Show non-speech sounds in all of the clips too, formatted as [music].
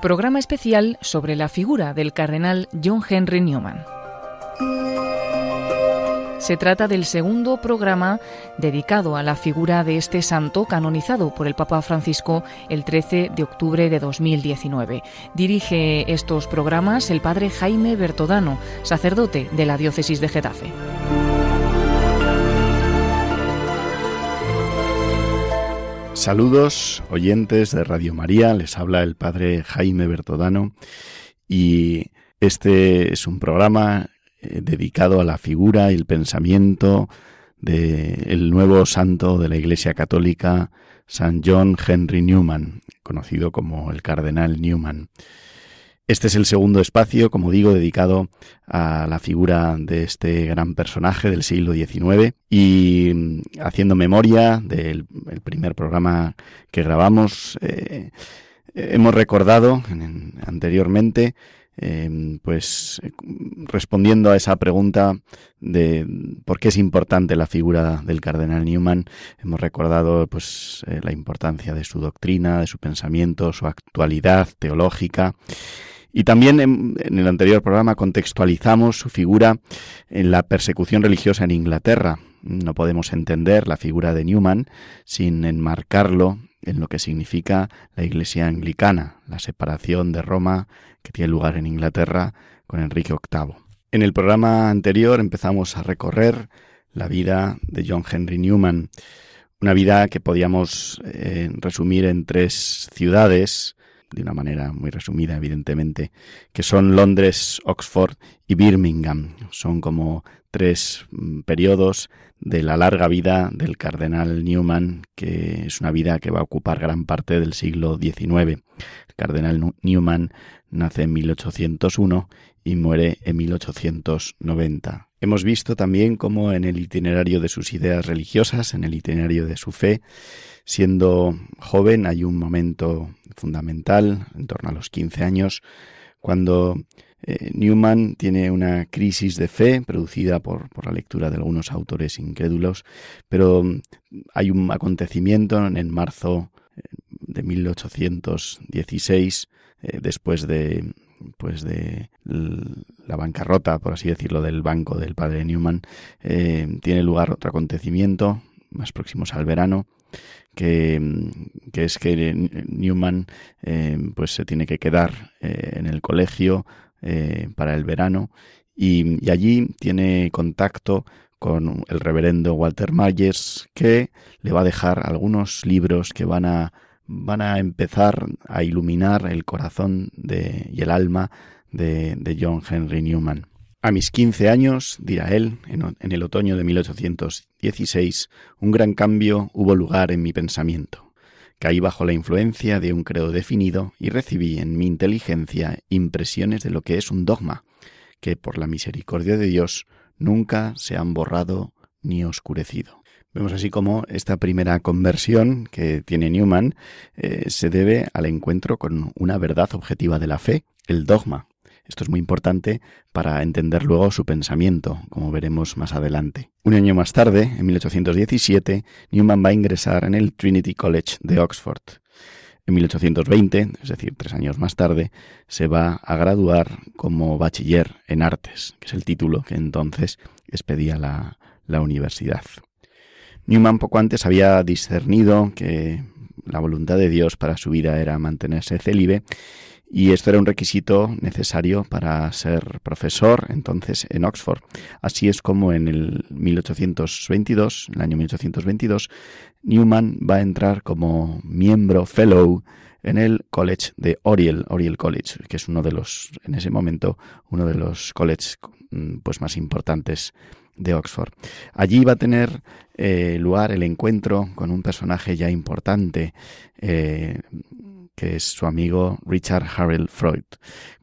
programa especial sobre la figura del cardenal John Henry Newman. Se trata del segundo programa dedicado a la figura de este santo canonizado por el Papa Francisco el 13 de octubre de 2019. Dirige estos programas el padre Jaime Bertodano, sacerdote de la diócesis de Getafe. Saludos oyentes de Radio María, les habla el padre Jaime Bertodano y este es un programa eh, dedicado a la figura y el pensamiento del nuevo santo de la Iglesia Católica, San John Henry Newman, conocido como el Cardenal Newman. Este es el segundo espacio, como digo, dedicado a la figura de este gran personaje del siglo XIX y mm, haciendo memoria del primer programa que grabamos, eh, hemos recordado anteriormente em, pues respondiendo a esa pregunta de por qué es importante la figura del cardenal Newman, hemos recordado pues eh, la importancia de su doctrina, de su pensamiento, su actualidad teológica y también en, el anterior programa contextualizamos su figura en la persecución religiosa en Inglaterra. No podemos entender la figura de Newman sin enmarcarlo en lo que significa la Iglesia anglicana, la separación de Roma que tiene lugar en Inglaterra con Enrique VIII. En el programa anterior empezamos a recorrer la vida de John Henry Newman, una vida que podíamos eh, resumir en tres ciudades, de una manera muy resumida, evidentemente, que son Londres, Oxford y Birmingham. Son como tres mm, periodos de la larga vida del cardenal Newman, que es una vida que va a ocupar gran parte del siglo XIX. El cardenal Newman nace en 1801 y muere en 1890. Hemos visto también cómo en el itinerario de sus ideas religiosas, en el itinerario de su fe, Siendo joven hay un momento fundamental, en torno a los 15 años, cuando eh, Newman tiene una crisis de fe producida por, la lectura de algunos autores incrédulos, pero mm, hay un acontecimiento en marzo eh, de 1816, eh, después de pues de la bancarrota, por así decirlo, del banco del padre Newman, tiene lugar otro acontecimiento más próximos al verano, que, es que Newman eh, pues se tiene que quedar eh, en el colegio eh, para el verano y, allí tiene contacto con el reverendo Walter Myers que le va a dejar algunos libros que van a van a empezar a iluminar el corazón y el alma de, John Henry Newman. A mis quince años, dirá él, en, el otoño de 1816, un gran cambio hubo lugar en mi pensamiento. Caí bajo la influencia de un credo definido y recibí en mi inteligencia impresiones de lo que es un dogma, que por la misericordia de Dios nunca se han borrado ni oscurecido. Vemos así como esta primera conversión que tiene Newman eh, se debe al encuentro con una verdad objetiva de la fe, el dogma, esto es muy importante para entender luego su pensamiento, como veremos más adelante. Un año más tarde, en 1817, Newman va a ingresar en el Trinity College de Oxford. En 1820, es decir, tres años más tarde, se va a graduar como bachiller en artes, que es el título que entonces expedía la, la universidad. Newman poco antes había discernido que la voluntad de Dios para su vida era mantenerse célibe y esto era un requisito necesario para ser profesor entonces en Oxford. Así es como en el 1822, el año 1822, Newman va a entrar como miembro fellow en el College de Oriel, Oriel College, que es uno de los, en ese momento, uno de los colleges mm, pues más importantes de Oxford. Allí va a tener eh, lugar el encuentro con un personaje ya importante, eh, que es su amigo Richard Harold Freud.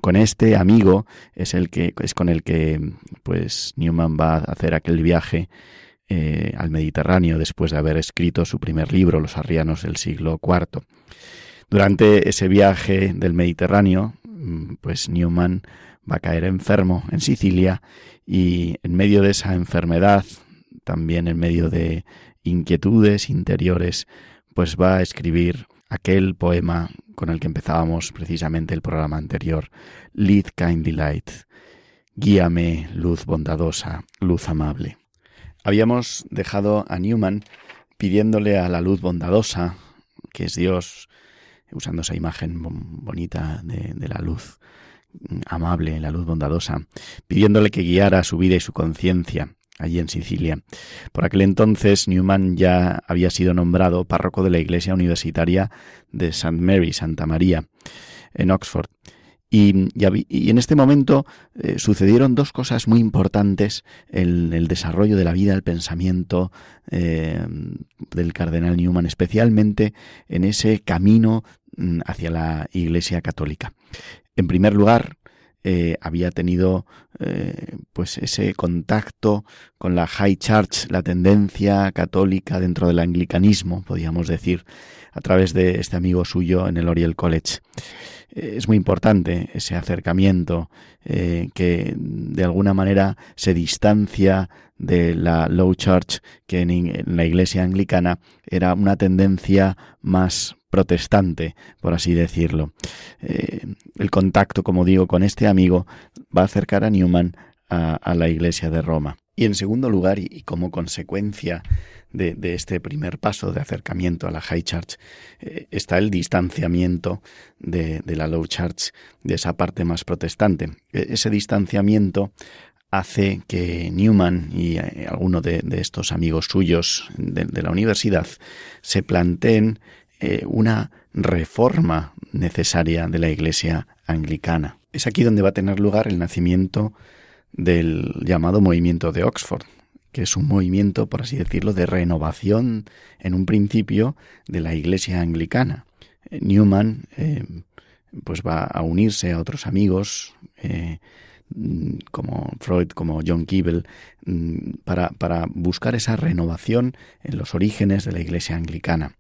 Con este amigo es el que es con el que pues Newman va a hacer aquel viaje eh, al Mediterráneo después de haber escrito su primer libro, Los arrianos del siglo IV. Durante ese viaje del Mediterráneo, mm, pues Newman va a caer enfermo en Sicilia y en medio de esa enfermedad, también en medio de inquietudes interiores, pues va a escribir aquel poema con el que empezábamos precisamente el programa anterior, Lead Kindly Light, Guíame, luz bondadosa, luz amable. Habíamos dejado a Newman pidiéndole a la luz bondadosa, que es Dios, usando esa imagen bonita de, de la luz amable, la luz bondadosa, pidiéndole que guiara su vida y su conciencia allí en Sicilia. Por aquel entonces Newman ya había sido nombrado párroco de la iglesia universitaria de St. Mary, Santa María, en Oxford. Y, en este momento eh, sucedieron dos cosas muy importantes en el desarrollo de la vida, el pensamiento eh, del cardenal Newman, especialmente en ese camino mm, hacia la Iglesia Católica. En primer lugar, eh, había tenido eh, pues ese contacto con la High Church, la tendencia católica dentro del anglicanismo, podríamos decir, a través de este amigo suyo en el Oriel College. Eh, es muy importante ese acercamiento que de alguna manera se distancia de la Low Church, que en la iglesia anglicana era una tendencia más protestante, por así decirlo. Eh, el contacto, como digo, con este amigo va a acercar a Newman a, la Iglesia de Roma. Y en segundo lugar, y, como consecuencia de, este primer paso de acercamiento a la High Church, eh, está el distanciamiento de, la Low Church, de esa parte más protestante. E, ese distanciamiento hace que Newman y eh, algunos de, estos amigos suyos de, la universidad se planteen eh, una reforma necesaria de la Iglesia anglicana. Es aquí donde va a tener lugar el nacimiento del llamado movimiento de Oxford, que es un movimiento, por así decirlo, de renovación en un principio de la Iglesia anglicana. Eh, Newman eh, pues va a unirse a otros amigos como Freud, como John Keble, mm, para buscar esa renovación en los orígenes de la Iglesia anglicana.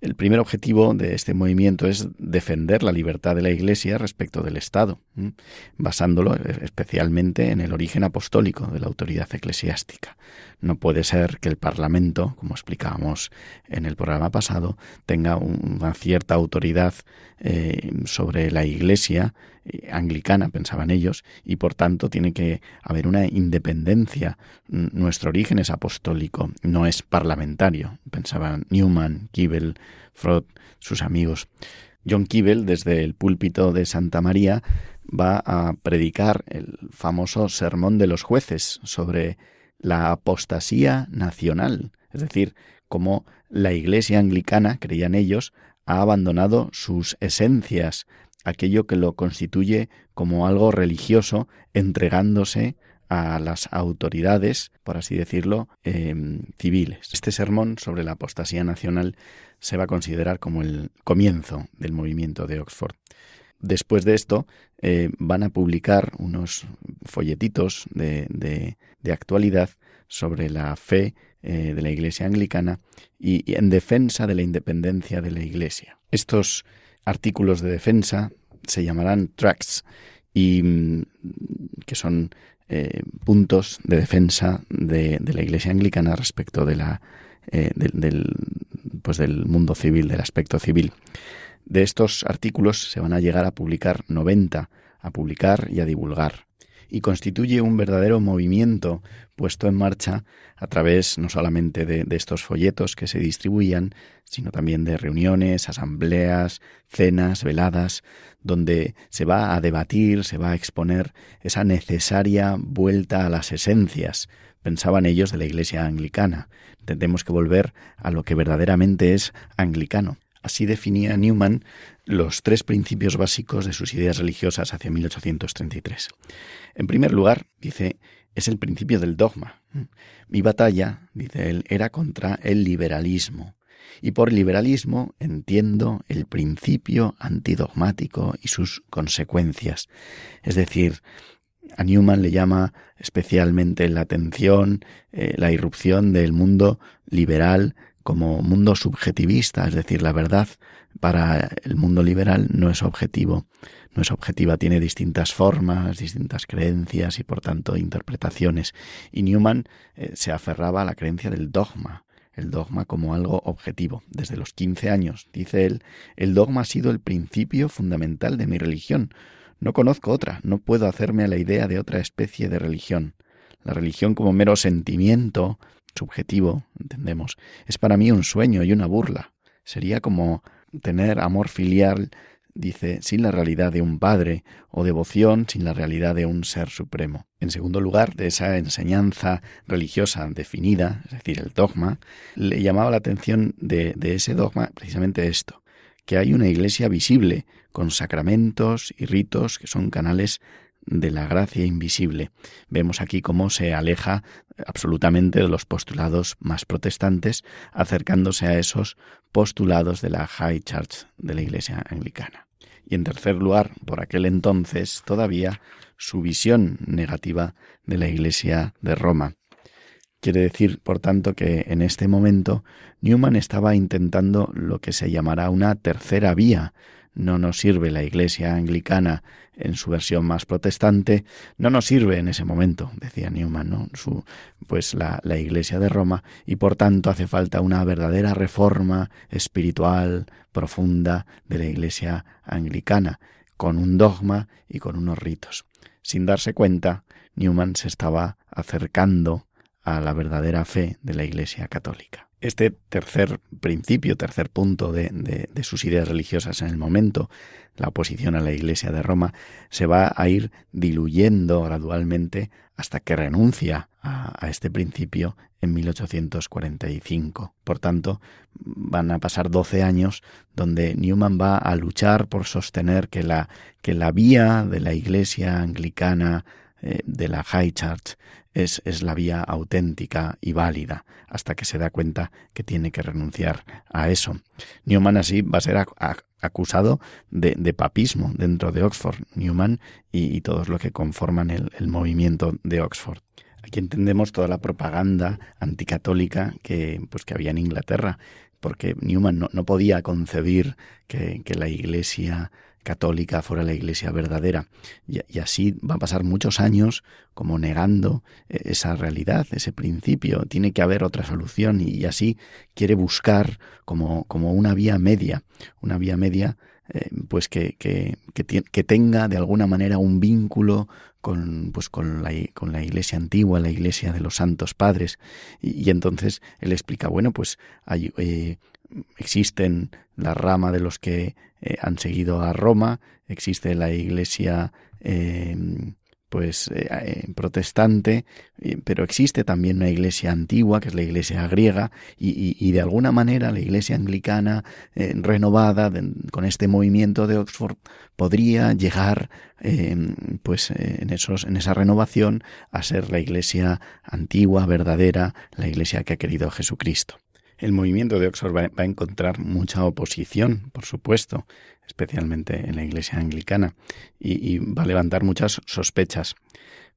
El primer objetivo de este movimiento es defender la libertad de la Iglesia respecto del Estado, basándolo especialmente en el origen apostólico de la autoridad eclesiástica. No puede ser que el Parlamento, como explicábamos en el programa pasado, tenga una cierta autoridad eh, sobre la Iglesia anglicana, pensaban ellos, y por tanto tiene que haber una independencia. Nuestro origen es apostólico, no es parlamentario, pensaban Newman, Kibel, Freud, sus amigos. John Kibel, desde el púlpito de Santa María, va a predicar el famoso Sermón de los Jueces sobre la apostasía nacional, es decir, cómo la Iglesia anglicana, creían ellos, ha abandonado sus esencias, aquello que lo constituye como algo religioso, entregándose a las autoridades, por así decirlo, em, civiles. Este sermón sobre la apostasía nacional se va a considerar como el comienzo del movimiento de Oxford. Después de esto, eh, van a publicar unos folletitos de, actualidad sobre la fe eh, de la Iglesia anglicana y, en defensa de la independencia de la Iglesia. Estos artículos de defensa se llamarán tracts y mm, que son eh, puntos de defensa de, la Iglesia anglicana respecto de la, del, pues del mundo civil, del aspecto civil. De estos artículos se van a llegar a publicar 90, a publicar y a divulgar. Y constituye un verdadero movimiento puesto en marcha a través no solamente de, estos folletos que se distribuían, sino también de reuniones, asambleas, cenas, veladas, donde se va a debatir, se va a exponer esa necesaria vuelta a las esencias, pensaban ellos, de la Iglesia anglicana. Tendremos que volver a lo que verdaderamente es anglicano. Así definía Newman los tres principios básicos de sus ideas religiosas hacia 1833. En primer lugar, dice, es el principio del dogma. Mi batalla, dice él, era contra el liberalismo. Y por liberalismo entiendo el principio antidogmático y sus consecuencias. Es decir, a Newman le llama especialmente la atención eh, la irrupción del mundo liberal como mundo subjetivista, es decir, la verdad para el mundo liberal no es objetivo, no es objetiva, tiene distintas formas, distintas creencias y por tanto interpretaciones. Y Newman eh, se aferraba a la creencia del dogma, el dogma como algo objetivo. Desde los 15 años, dice él, el dogma ha sido el principio fundamental de mi religión. No conozco otra, no puedo hacerme a la idea de otra especie de religión. La religión como mero sentimiento subjetivo, entendemos, es para mí un sueño y una burla. Sería como tener amor filial, dice, sin la realidad de un padre, o devoción sin la realidad de un ser supremo. En segundo lugar, de esa enseñanza religiosa definida, es decir, el dogma, le llamaba la atención de, de ese dogma precisamente esto, que hay una iglesia visible, con sacramentos y ritos que son canales de la gracia invisible. Vemos aquí cómo se aleja absolutamente de los postulados más protestantes, acercándose a esos postulados de la High Church de la Iglesia Anglicana. Y en tercer lugar, por aquel entonces, todavía su visión negativa de la Iglesia de Roma. Quiere decir, por tanto, que en este momento Newman estaba intentando lo que se llamará una tercera vía, no nos sirve la Iglesia anglicana en su versión más protestante, no nos sirve en ese momento, decía Newman. Su, pues la, la Iglesia de Roma, y por tanto hace falta una verdadera reforma espiritual profunda de la Iglesia anglicana, con un dogma y con unos ritos. Sin darse cuenta, Newman se estaba acercando a la verdadera fe de la Iglesia católica. Este tercer principio, tercer punto de, de, sus ideas religiosas en el momento, la oposición a la Iglesia de Roma, se va a ir diluyendo gradualmente hasta que renuncia a, a, este principio en 1845. Por tanto, van a pasar 12 años donde Newman va a luchar por sostener que la, que la vía de la Iglesia anglicana eh, de la High Church es, es, la vía auténtica y válida, hasta que se da cuenta que tiene que renunciar a eso. Newman así va a ser acusado de, papismo dentro de Oxford, Newman y, todos los que conforman el, el, movimiento de Oxford. Aquí entendemos toda la propaganda anticatólica que, pues, que había en Inglaterra, porque Newman no, podía concebir que la Iglesia católica fuera la iglesia verdadera. Y, así va a pasar muchos años como negando eh, esa realidad, ese principio. Tiene que haber otra solución y, así quiere buscar como, como una vía media, una vía media eh, pues que, que, que, tenga de alguna manera un vínculo con, pues con, la, con la iglesia antigua, la iglesia de los santos padres. Y, entonces él explica, bueno, pues hay, eh, existen la rama de los que eh, han seguido a Roma, existe la iglesia em, pues eh, protestante, pero existe también una iglesia antigua, que es la iglesia griega, y, de alguna manera la iglesia anglicana eh, renovada con este movimiento de Oxford podría llegar em, pues en, esos, en esa renovación a ser la iglesia antigua, verdadera, la iglesia que ha querido Jesucristo. El movimiento de Oxford va, a encontrar mucha oposición, por supuesto, especialmente en la Iglesia anglicana, y, va a levantar muchas sospechas.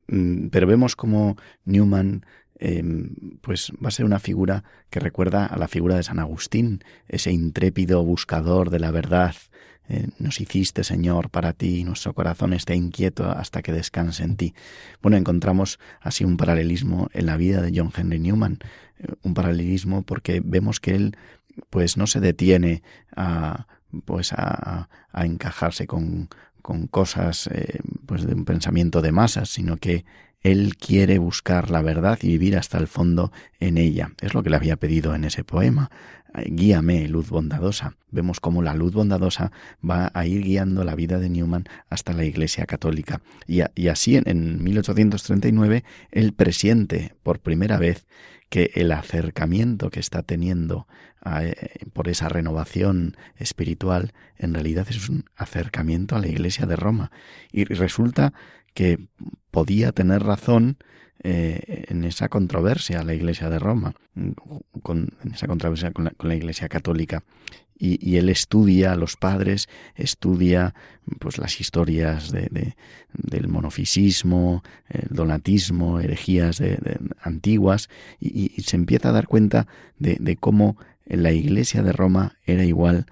Mm, pero vemos como Newman em, pues va a ser una figura que recuerda a la figura de San Agustín, ese intrépido buscador de la verdad, eh, nos hiciste, Señor, para ti, nuestro corazón esté inquieto hasta que descanse en ti. Bueno, encontramos así un paralelismo en la vida de John Henry Newman, eh, un paralelismo porque vemos que él pues no se detiene a pues a, encajarse con, con cosas eh, pues de un pensamiento de masas, sino que él quiere buscar la verdad y vivir hasta el fondo en ella. Es lo que le había pedido en ese poema. Guíame, luz bondadosa. Vemos cómo la luz bondadosa va a ir guiando la vida de Newman hasta la Iglesia Católica. Y, así en, en 1839 él presiente por primera vez que el acercamiento que está teniendo eh, por esa renovación espiritual en realidad es un acercamiento a la Iglesia de Roma. Y resulta que podía tener razón eh, en esa controversia la Iglesia de Roma, con, en esa controversia con la, Iglesia católica. Y, él estudia a los padres, estudia pues las historias de, del monofisismo, el donatismo, herejías antiguas, y, se empieza a dar cuenta de cómo la Iglesia de Roma era igual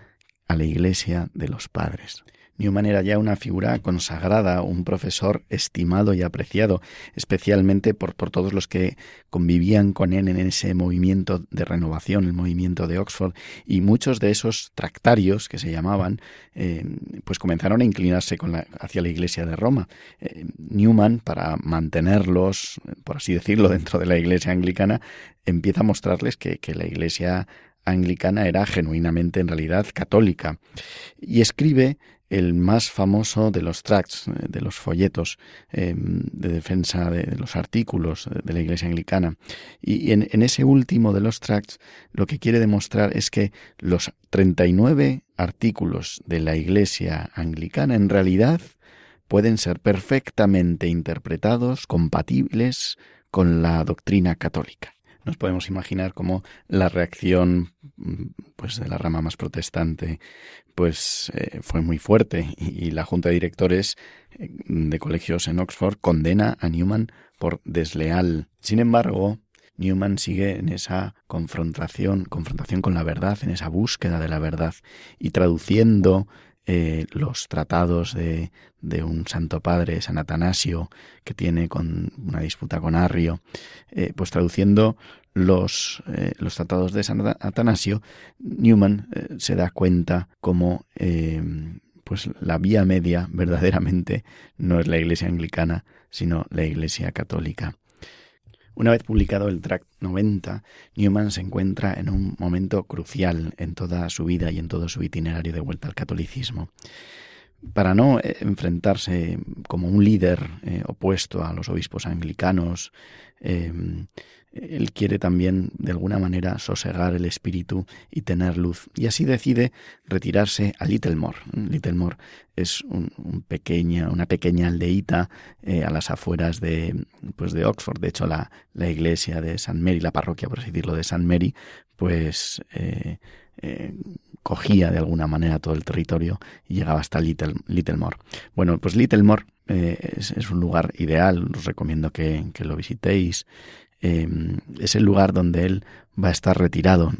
a la Iglesia de los padres. Newman era ya una figura consagrada, un profesor estimado y apreciado, especialmente por, por todos los que convivían con él en ese movimiento de renovación, el movimiento de Oxford, y muchos de esos tractarios que se llamaban, eh, pues comenzaron a inclinarse hacia la Iglesia de Roma. Eh, Newman, para mantenerlos, por así decirlo, [laughs] dentro de la Iglesia anglicana, empieza a mostrarles que, que la Iglesia anglicana era genuinamente en realidad católica y escribe el más famoso de los tracts, eh, de los folletos eh, de defensa de, los artículos de la Iglesia anglicana. Y en, en, ese último de los tracts lo que quiere demostrar es que los 39 artículos de la Iglesia anglicana en realidad pueden ser perfectamente interpretados, compatibles con la doctrina católica nos podemos imaginar cómo la reacción pues de la rama más protestante pues eh, fue muy fuerte y, la junta de directores eh, de colegios en Oxford condena a Newman por desleal. Sin embargo, Newman sigue en esa confrontación, confrontación con la verdad, en esa búsqueda de la verdad y traduciendo eh, los tratados de, un santo padre, San Atanasio, que tiene con una disputa con Arrio, eh, pues traduciendo los, eh, los tratados de San Atanasio, Newman se da cuenta como pues la vía media verdaderamente no es la iglesia anglicana, sino la iglesia católica. Una vez publicado el tract 90, Newman se encuentra en un momento crucial en toda su vida y en todo su itinerario de vuelta al catolicismo. Para no eh, enfrentarse como un líder eh, opuesto a los obispos anglicanos, eh, él quiere también, de alguna manera, sosegar el espíritu y tener luz. Y así decide retirarse a Littlemore. Littlemore es un, pequeña, una pequeña aldeíta eh, a las afueras de, pues de Oxford. De hecho, la, la iglesia de San Mary, la parroquia, por así decirlo, de San Mary, pues eh, eh, cogía de alguna manera todo el territorio y llegaba hasta Little, Littlemore. Bueno, pues Littlemore es, es, un lugar ideal, os recomiendo que, que lo visitéis. Em, es el lugar donde él va a estar retirado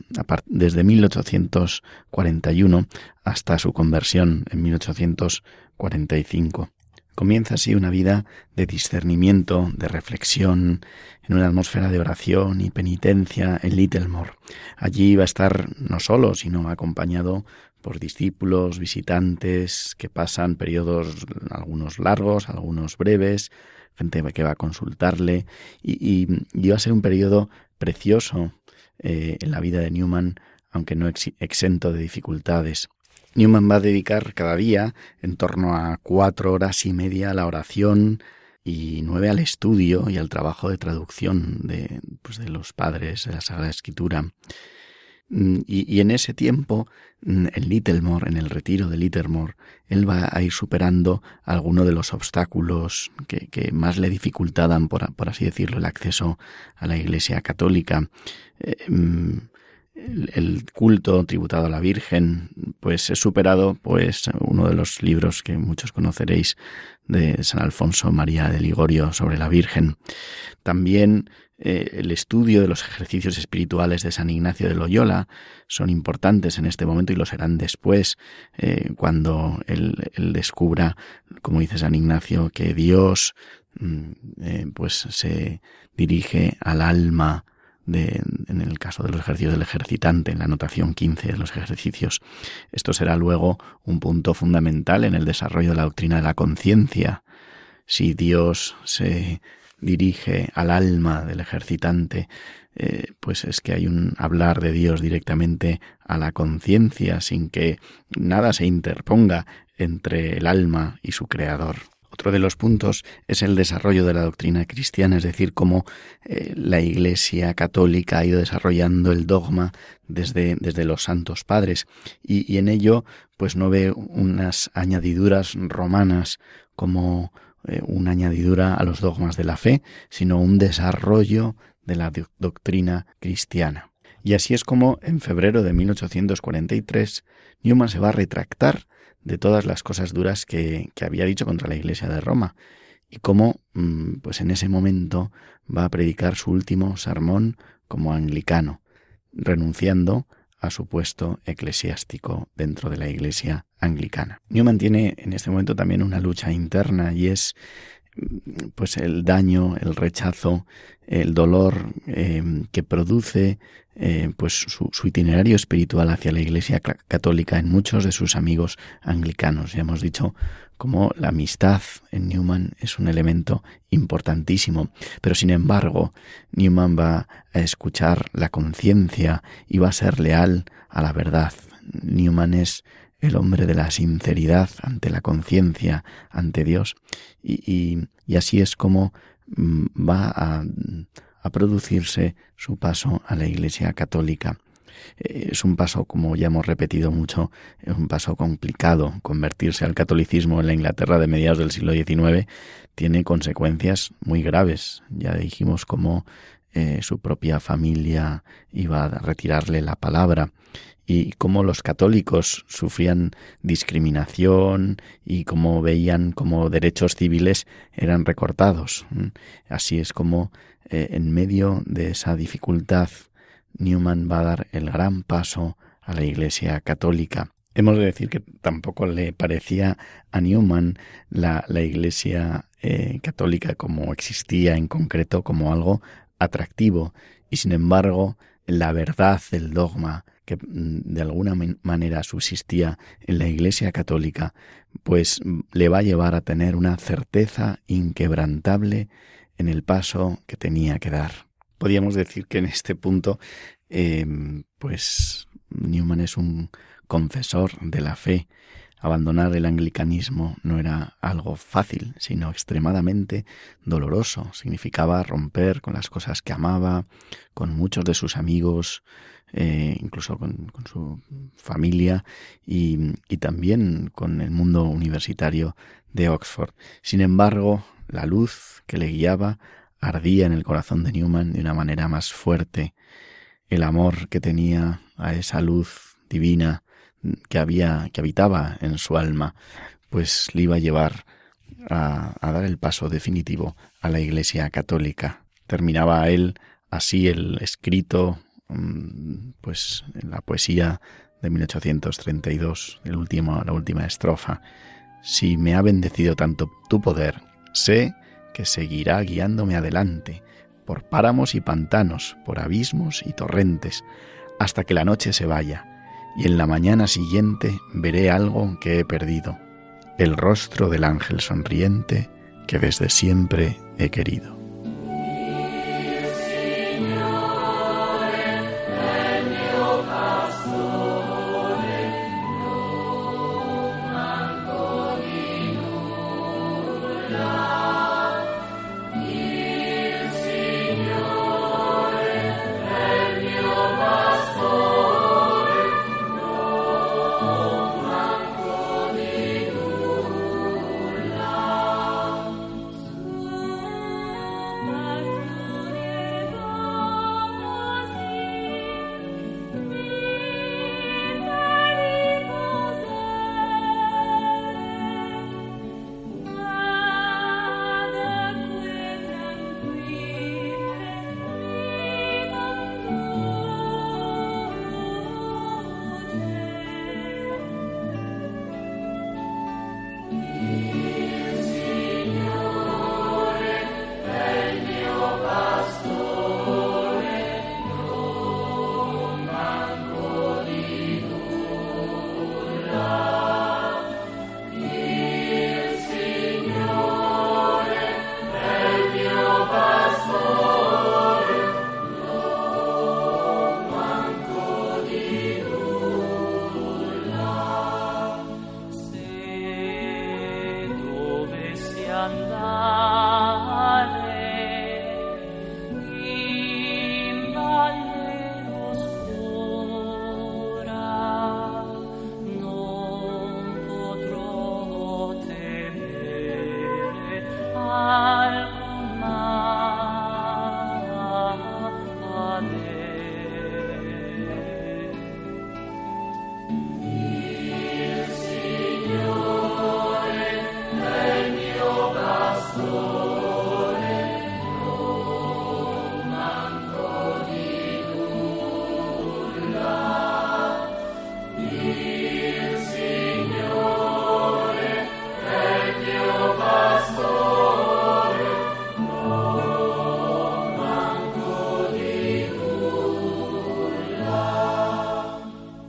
desde 1841 hasta su conversión en 1845. Comienza así una vida de discernimiento, de reflexión, en una atmósfera de oración y penitencia en Littlemore. Allí va a estar no solo, sino acompañado por discípulos, visitantes que pasan periodos algunos largos, algunos breves, gente que va a consultarle y, y, a ser un periodo precioso eh, en la vida de Newman, aunque no exento de dificultades. Newman va a dedicar cada día en torno a cuatro horas y media a la oración y nueve al estudio y al trabajo de traducción de, pues, de los padres de la Sagrada Escritura. Mm, y, en ese tiempo, mm, en Littlemore, en el retiro de Littlemore, él va a ir superando algunos de los obstáculos que, más le dificultaban, por, por, así decirlo, el acceso a la Iglesia católica. Eh, mm, el, culto tributado a la Virgen, pues es superado, pues uno de los libros que muchos conoceréis de San Alfonso María de Ligorio sobre la Virgen. También eh, el estudio de los ejercicios espirituales de San Ignacio de Loyola son importantes en este momento y lo serán después, eh, cuando él, descubra, como dice San Ignacio, que Dios mm, eh, pues se dirige al alma de, en el caso de los ejercicios del ejercitante, en la anotación 15 de los ejercicios. Esto será luego un punto fundamental en el desarrollo de la doctrina de la conciencia. Si Dios se dirige al alma del ejercitante, eh, pues es que hay un hablar de Dios directamente a la conciencia sin que nada se interponga entre el alma y su creador. Otro de los puntos es el desarrollo de la doctrina cristiana, es decir, cómo eh, la Iglesia católica ha ido desarrollando el dogma desde, desde los santos padres y, y en ello pues no ve unas añadiduras romanas como eh, una añadidura a los dogmas de la fe, sino un desarrollo de la doctrina cristiana. Y así es como en febrero de 1843 Newman se va a retractar de todas las cosas duras que, que había dicho contra la Iglesia de Roma y cómo mm, pues en ese momento va a predicar su último sermón como anglicano, renunciando a su puesto eclesiástico dentro de la Iglesia anglicana. Newman tiene en este momento también una lucha interna y es pues el daño, el rechazo, el dolor eh, que produce eh, pues su, itinerario espiritual hacia la Iglesia católica en muchos de sus amigos anglicanos. Ya hemos dicho cómo la amistad en Newman es un elemento importantísimo, pero sin embargo Newman va a escuchar la conciencia y va a ser leal a la verdad. Newman es el hombre de la sinceridad ante la conciencia, ante Dios. Y, así es como mm, va a, producirse su paso a la Iglesia Católica. Eh, es un paso, como ya hemos repetido mucho, es un paso complicado. Convertirse al catolicismo en la Inglaterra de mediados del siglo XIX tiene consecuencias muy graves. Ya dijimos cómo eh, su propia familia iba a retirarle la palabra y cómo los católicos sufrían discriminación y cómo veían como derechos civiles eran recortados. Así es como eh, en medio de esa dificultad Newman va a dar el gran paso a la Iglesia católica. Hemos de decir que tampoco le parecía a Newman la, Iglesia eh, católica como existía en concreto como algo atractivo y sin embargo la verdad del dogma que mm, de alguna manera subsistía en la Iglesia católica, pues mm, le va a llevar a tener una certeza inquebrantable en el paso que tenía que dar. Podríamos decir que en este punto, em, pues Newman es un confesor de la fe. Abandonar el anglicanismo no era algo fácil, sino extremadamente doloroso. Significaba romper con las cosas que amaba, con muchos de sus amigos, eh, incluso con, su familia y, también con el mundo universitario de Oxford. Sin embargo, la luz que le guiaba ardía en el corazón de Newman de una manera más fuerte. El amor que tenía a esa luz divina que había, que habitaba en su alma, pues le iba a llevar a, a dar el paso definitivo a la Iglesia católica. Terminaba él así el escrito pues en la poesía de 1832, el último, la última estrofa. Si me ha bendecido tanto tu poder, sé que seguirá guiándome adelante, por páramos y pantanos, por abismos y torrentes, hasta que la noche se vaya, y en la mañana siguiente veré algo que he perdido, el rostro del ángel sonriente que desde siempre he querido.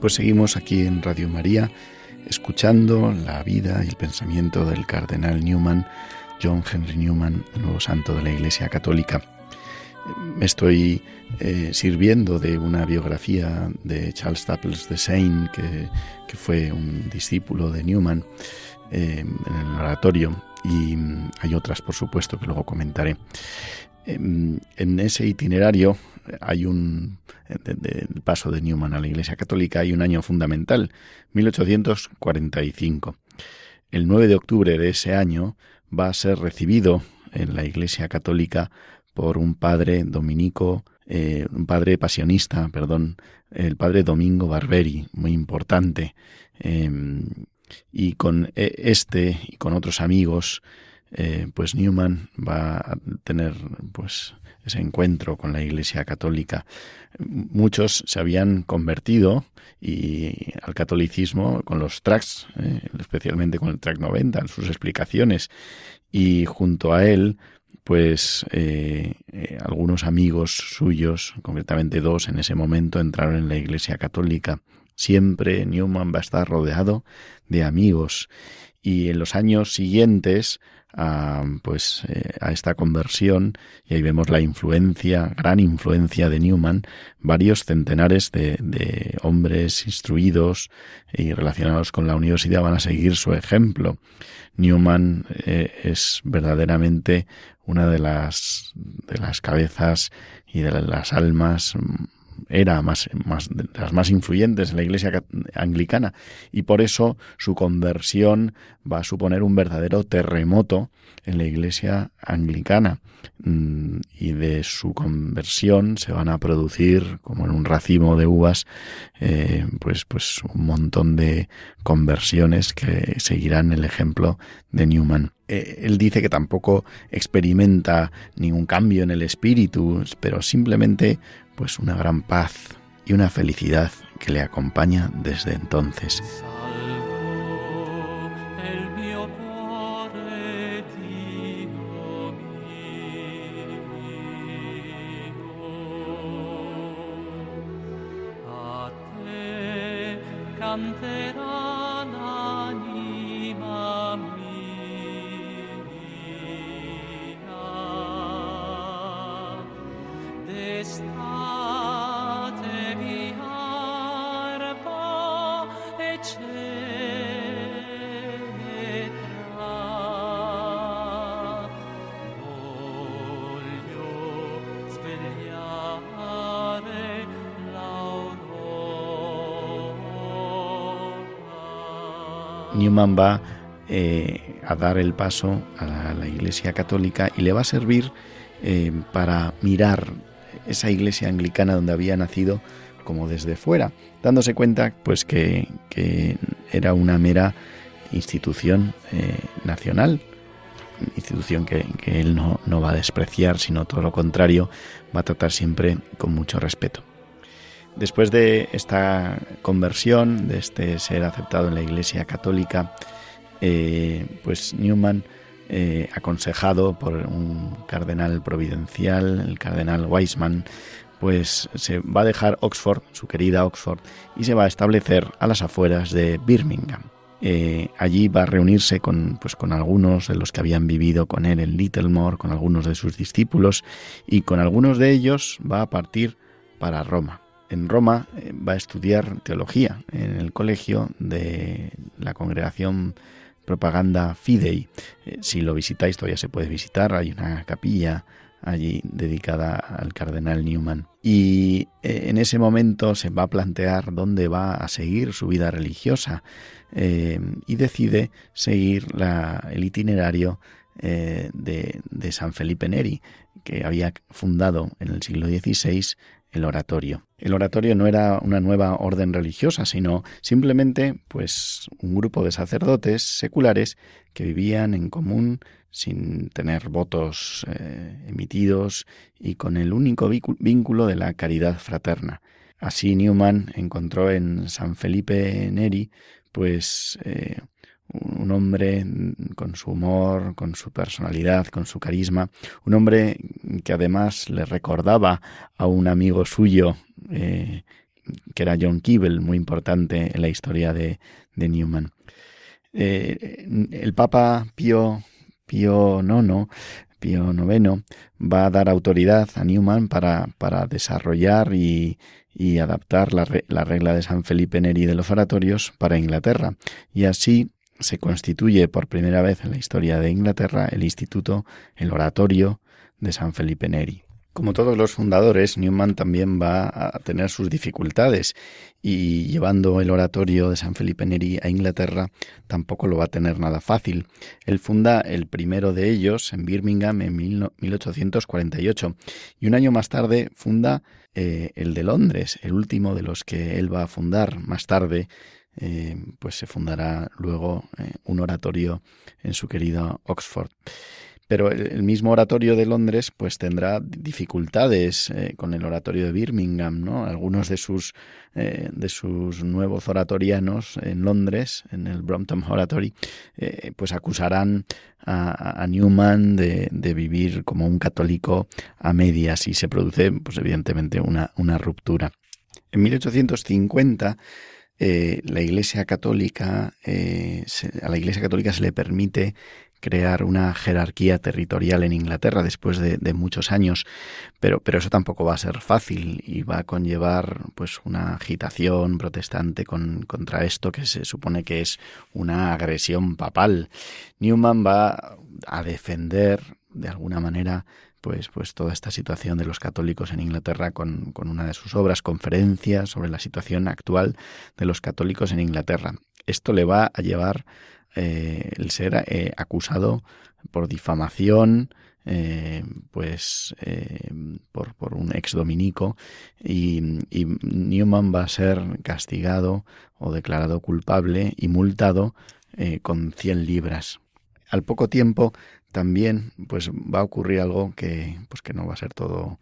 Pues seguimos aquí en Radio María escuchando la vida y el pensamiento del cardenal Newman, John Henry Newman, nuevo santo de la Iglesia Católica. Me estoy eh, sirviendo de una biografía de Charles Staples de Seine, que, fue un discípulo de Newman eh, en el oratorio, y hay otras, por supuesto, que luego comentaré. Em, en ese itinerario hay un paso de Newman a la Iglesia Católica hay un año fundamental, 1845. El 9 de octubre de ese año va a ser recibido en la Iglesia Católica por un padre dominico, eh, un padre pasionista, perdón, el padre Domingo Barberi, muy importante. Em, y con e, este y con otros amigos eh, pues Newman va a tener pues ese encuentro con la Iglesia Católica. Muchos se habían convertido y al catolicismo con los tracks, eh, especialmente con el track 90, en sus explicaciones, y junto a él pues eh, algunos amigos suyos, concretamente dos en ese momento, entraron en la Iglesia Católica. Siempre Newman va a estar rodeado de amigos y en los años siguientes a, pues, eh, a esta conversión y ahí vemos la influencia, gran influencia de Newman, varios centenares de, de hombres instruidos y relacionados con la universidad van a seguir su ejemplo. Newman eh, es verdaderamente una de las, de las cabezas y de las almas era más, de las más influyentes en la Iglesia anglicana y por eso su conversión va a suponer un verdadero terremoto en la Iglesia anglicana. Mm, y de su conversión se van a producir como en un racimo de uvas eh, pues pues un montón de conversiones que seguirán el ejemplo de Newman. Eh, él dice que tampoco experimenta ningún cambio en el espíritu, pero simplemente pues una gran paz y una felicidad que le acompaña desde entonces. Va eh, a dar el paso a la, Iglesia Católica y le va a servir eh, para mirar esa Iglesia anglicana donde había nacido como desde fuera, dándose cuenta pues que, era una mera institución eh, nacional, institución que, él no va a despreciar, sino todo lo contrario, va a tratar siempre con mucho respeto. Después de esta conversión, de este ser aceptado en la Iglesia Católica, eh, pues Newman, eh, aconsejado por un cardenal providencial, el cardenal Weisman, pues se va a dejar Oxford, su querida Oxford, y se va a establecer a las afueras de Birmingham. Eh, allí va a reunirse con, pues, con algunos de los que habían vivido con él en Littlemore, con algunos de sus discípulos, y con algunos de ellos va a partir para Roma en Roma eh, va a estudiar teología en el colegio de la congregación Propaganda Fidei. Eh, si lo visitáis, todavía se puede visitar, hay una capilla allí dedicada al cardenal Newman. Y eh, en ese momento se va a plantear dónde va a seguir su vida religiosa y decide seguir el itinerario de, de, San Felipe Neri, que había fundado en el siglo XVI el oratorio. El oratorio no era una nueva orden religiosa, sino simplemente pues un grupo de sacerdotes seculares que vivían en común sin tener votos eh, emitidos y con el único vínculo de la caridad fraterna. Así Newman encontró en San Felipe Neri pues eh, un hombre con su humor, con su personalidad, con su carisma, un hombre que además le recordaba a un amigo suyo, eh, que era John Keble, muy importante en la historia de, Newman. Eh, el Papa Pío, Pío IX, Pío IX, va a dar autoridad a Newman para, para desarrollar y, y adaptar la, la, regla de San Felipe Neri de los oratorios para Inglaterra. Y así se constituye por primera vez en la historia de Inglaterra el Instituto, el Oratorio de San Felipe Neri. Como todos los fundadores, Newman también va a tener sus dificultades y llevando el oratorio de San Felipe Neri a Inglaterra tampoco lo va a tener nada fácil. Él funda el primero de ellos en Birmingham en 1848 y un año más tarde funda eh, el de Londres, el último de los que él va a fundar más tarde. Eh, pues se fundará luego eh, un oratorio en su querido Oxford pero el mismo oratorio de Londres pues tendrá dificultades eh, con el oratorio de Birmingham, ¿no? Algunos de sus de sus nuevos oratorianos en Londres, en el Brompton Oratory, pues acusarán a, Newman de, de, vivir como un católico a medias y se produce pues evidentemente una, una ruptura. En 1850 la Iglesia Católica, a la Iglesia Católica se le permite crear una jerarquía territorial en Inglaterra después de, muchos años, pero, pero eso tampoco va a ser fácil y va a conllevar pues una agitación protestante con, contra esto que se supone que es una agresión papal. Newman va a defender de alguna manera pues, pues toda esta situación de los católicos en Inglaterra con, con una de sus obras, conferencias sobre la situación actual de los católicos en Inglaterra. Esto le va a llevar eh, el ser eh, acusado por difamación, eh, pues por, por, un ex dominico y, Newman va a ser castigado o declarado culpable y multado con 100 libras. Al poco tiempo también pues va a ocurrir algo que pues que no va a ser todo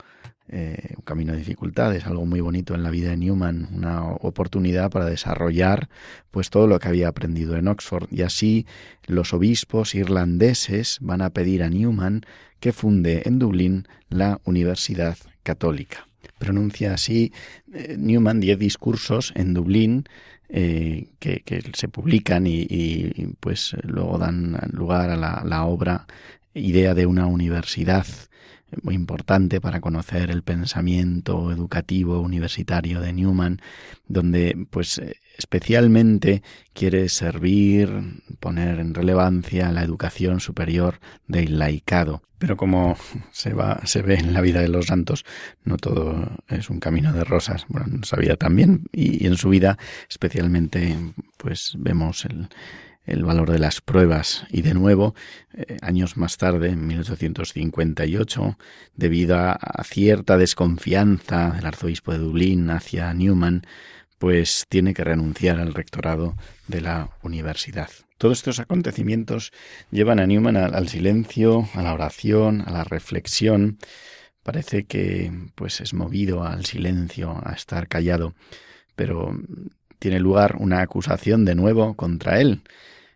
eh, un camino de dificultades, algo muy bonito en la vida de Newman, una oportunidad para desarrollar pues todo lo que había aprendido en Oxford y así los obispos irlandeses van a pedir a Newman que funde en Dublín la Universidad Católica. Pronuncia así eh, Newman diez discursos en Dublín eh, que, se publican y, pues luego dan lugar a la, la obra idea de una universidad muy importante para conocer el pensamiento educativo universitario de Newman, donde pues especialmente quiere servir, poner en relevancia la educación superior del laicado. Pero como se va, se ve en la vida de los santos, no todo es un camino de rosas. Bueno, en su vida también, y en su vida especialmente, pues vemos el, el valor de las pruebas y de nuevo, eh, años más tarde, en 1858, debido a, cierta desconfianza del arzobispo de Dublín hacia Newman, pues tiene que renunciar al rectorado de la universidad. Todos estos acontecimientos llevan a Newman al, silencio, a la oración, a la reflexión. Parece que pues es movido al silencio, a estar callado, pero tiene lugar una acusación de nuevo contra él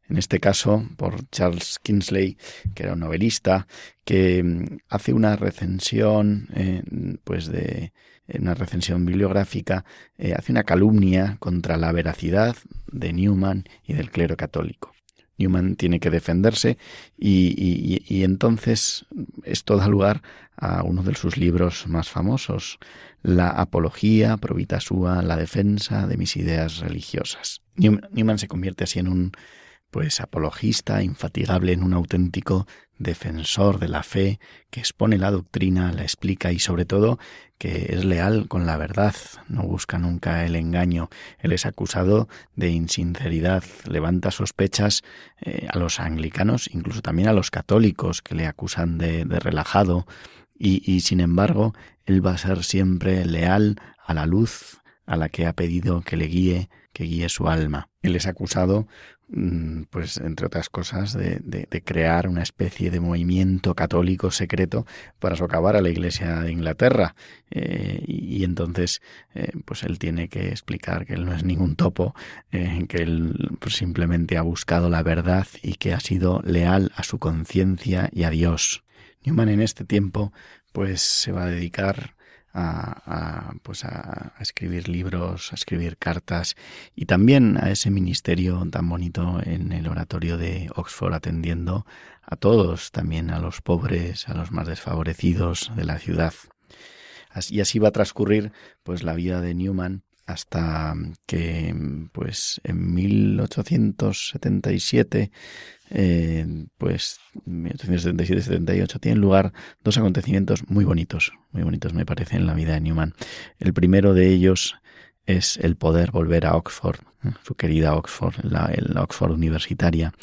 en este caso por Charles Kingsley, que era un novelista, que mm, hace una recensión, eh, pues de una recensión bibliográfica, eh, hace una calumnia contra la veracidad de Newman y del clero católico. Newman tiene que defenderse y, entonces esto da lugar a uno de sus libros más famosos, La Apología, Provita Sua, la defensa de mis ideas religiosas. Newman se convierte así en un pues apologista, infatigable en un auténtico defensor de la fe, que expone la doctrina, la explica y sobre todo que es leal con la verdad, no busca nunca el engaño. Él es acusado de insinceridad, levanta sospechas eh, a los anglicanos, incluso también a los católicos que le acusan de, relajado y sin embargo él va a ser siempre leal a la luz a la que ha pedido que le guíe, que guíe su alma. Él es acusado Mm, pues entre otras cosas, de, crear una especie de movimiento católico secreto para socavar a la Iglesia de Inglaterra. Eh, y, entonces, eh, pues él tiene que explicar que él no es ningún topo, eh, que él pues, simplemente ha buscado la verdad y que ha sido leal a su conciencia y a Dios. Newman en este tiempo, pues se va a dedicar a, pues a, escribir libros, a escribir cartas y también a ese ministerio tan bonito en el oratorio de Oxford atendiendo a todos, también a los pobres, a los más desfavorecidos de la ciudad. Y así va a transcurrir pues la vida de Newman hasta que pues en 1877 eh, pues 1877-78 tienen lugar dos acontecimientos muy bonitos, muy bonitos me parece en la vida de Newman. El primero de ellos es el poder volver a Oxford, su querida Oxford, la, Oxford universitaria,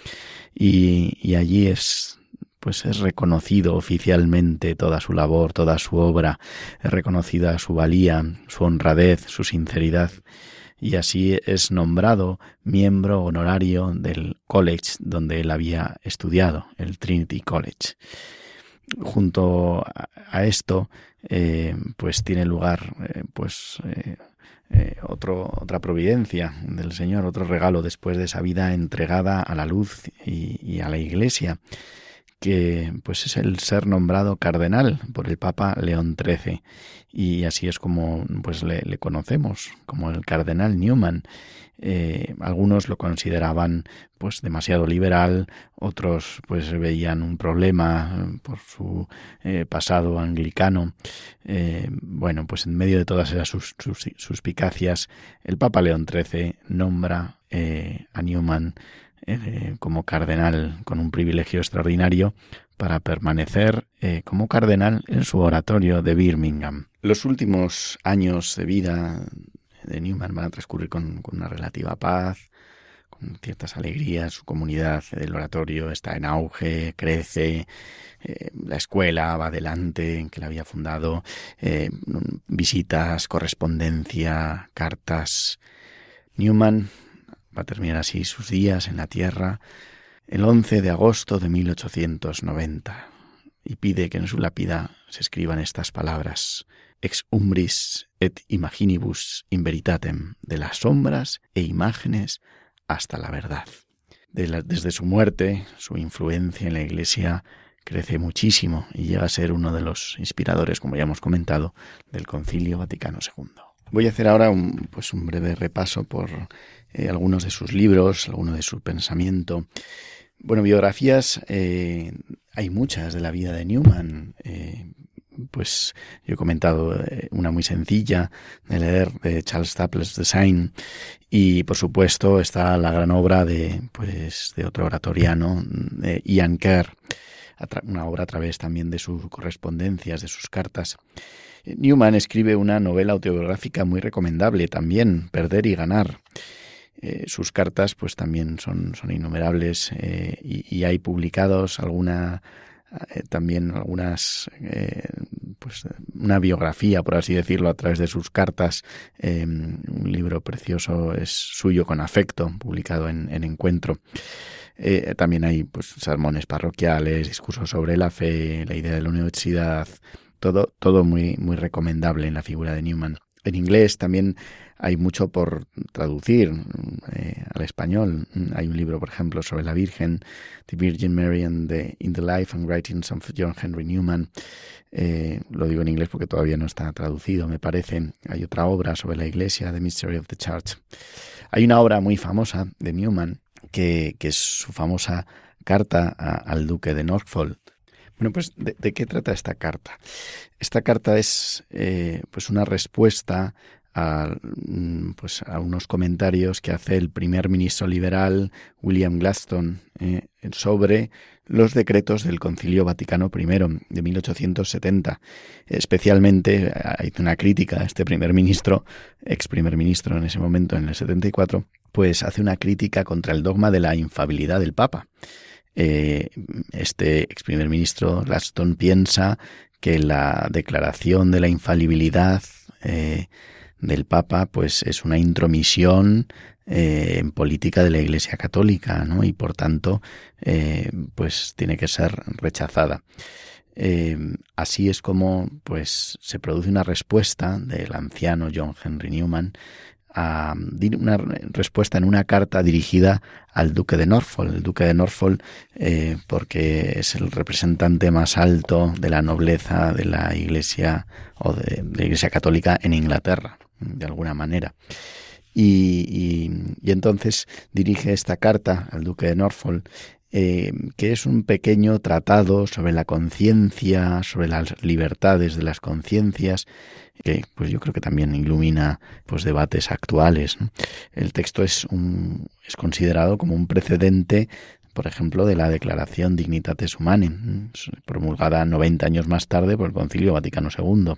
y, y allí es pues es reconocido oficialmente toda su labor, toda su obra, es reconocida su valía, su honradez, su sinceridad, y así es nombrado miembro honorario del college donde él había estudiado, el Trinity College. Junto a esto, eh, pues tiene lugar, eh, pues eh, otra providencia del Señor, otro regalo después de esa vida entregada a la luz y a la Iglesia que pues es el ser nombrado cardenal por el Papa León XIII y así es como pues le, conocemos como el cardenal Newman. Eh, algunos lo consideraban pues demasiado liberal, otros pues veían un problema por su eh, pasado anglicano. Eh, bueno, pues en medio de todas esas suspicacias, el Papa León XIII nombra a Newman eh, como cardenal con un privilegio extraordinario para permanecer eh, como cardenal en su oratorio de Birmingham. Los últimos años de vida de Newman van a transcurrir con, una relativa paz, con ciertas alegrías. Su comunidad del oratorio está en auge, crece, eh, la escuela va adelante en que la había fundado, visitas, correspondencia, cartas. Newman va a terminar así sus días en la tierra el 11 de agosto de 1890 y pide que en su lápida se escriban estas palabras ex umbris et imaginibus in veritatem de las sombras e imágenes hasta la verdad. desde su muerte, su influencia en la Iglesia crece muchísimo y llega a ser uno de los inspiradores, como ya hemos comentado, del Concilio Vaticano II. Voy a hacer ahora un, pues un breve repaso por eh, algunos de sus libros, alguno de su pensamiento. Bueno, biografías eh, hay muchas de la vida de Newman. Eh, pues yo he comentado una muy sencilla de leer de Charles Staples Design y por supuesto está la gran obra de pues de otro oratoriano Ian Kerr una obra a través también de sus correspondencias de sus cartas Newman escribe una novela autobiográfica muy recomendable también Perder y ganar eh, sus cartas pues también son, son innumerables eh, y, hay publicados alguna eh, también algunas pues una biografía por así decirlo a través de sus cartas. Un libro precioso es suyo con afecto publicado en, en encuentro. También hay pues sermones parroquiales discursos sobre la fe la idea de la universidad todo todo muy muy recomendable en la figura de Newman en inglés también hay mucho por traducir eh, al español. Hay un libro, por ejemplo, sobre la Virgen, The Virgin Mary and the, in the Life and Writings of John Henry Newman. Eh, lo digo en inglés porque todavía no está traducido, me parece. Hay otra obra sobre la Iglesia, The Mystery of the Church. Hay una obra muy famosa de Newman que, es su famosa carta al duque de Norfolk. Bueno, pues ¿de, qué trata esta carta? Esta carta es eh, pues una respuesta a, mm, pues a unos comentarios que hace el primer ministro liberal William Gladstone eh, sobre los decretos del Concilio Vaticano I de 1870. Especialmente hay una crítica a este primer ministro, ex primer ministro en ese momento, en el 74, pues hace una crítica contra el dogma de la infabilidad del Papa. Eh, este ex primer ministro Gladstone piensa que la declaración de la infalibilidad eh, del Papa, pues es una intromisión eh, en política de la Iglesia Católica, ¿no? Y por tanto, pues tiene que ser rechazada. Así es como, pues, se produce una respuesta del anciano John Henry Newman a una respuesta en una carta dirigida al duque de Norfolk. El duque de Norfolk, eh, porque es el representante más alto de la nobleza de la Iglesia o de, la Iglesia católica en Inglaterra, de alguna manera. Y, y, entonces dirige esta carta al duque de Norfolk eh, que es un pequeño tratado sobre la conciencia, sobre las libertades de las conciencias, que pues yo creo que también ilumina pues debates actuales. El texto es un, es considerado como un precedente por ejemplo, de la Declaración Dignitatis Humanae, promulgada 90 años más tarde por el Concilio Vaticano II.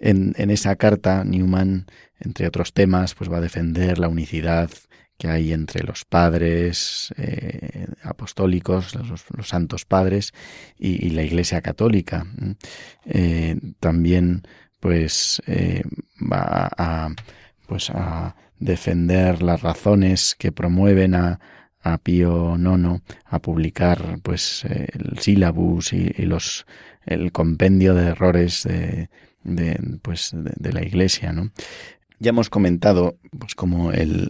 En, en, esa carta, Newman, entre otros temas, pues va a defender la unicidad que hay entre los padres eh, apostólicos, los, santos padres y, la Iglesia católica. Eh, también, pues, eh, va a, pues, a defender las razones que promueven a, a Pío IX a publicar, pues, el sílabus y, los el compendio de errores de, pues, de, la Iglesia, ¿no? Ya hemos comentado pues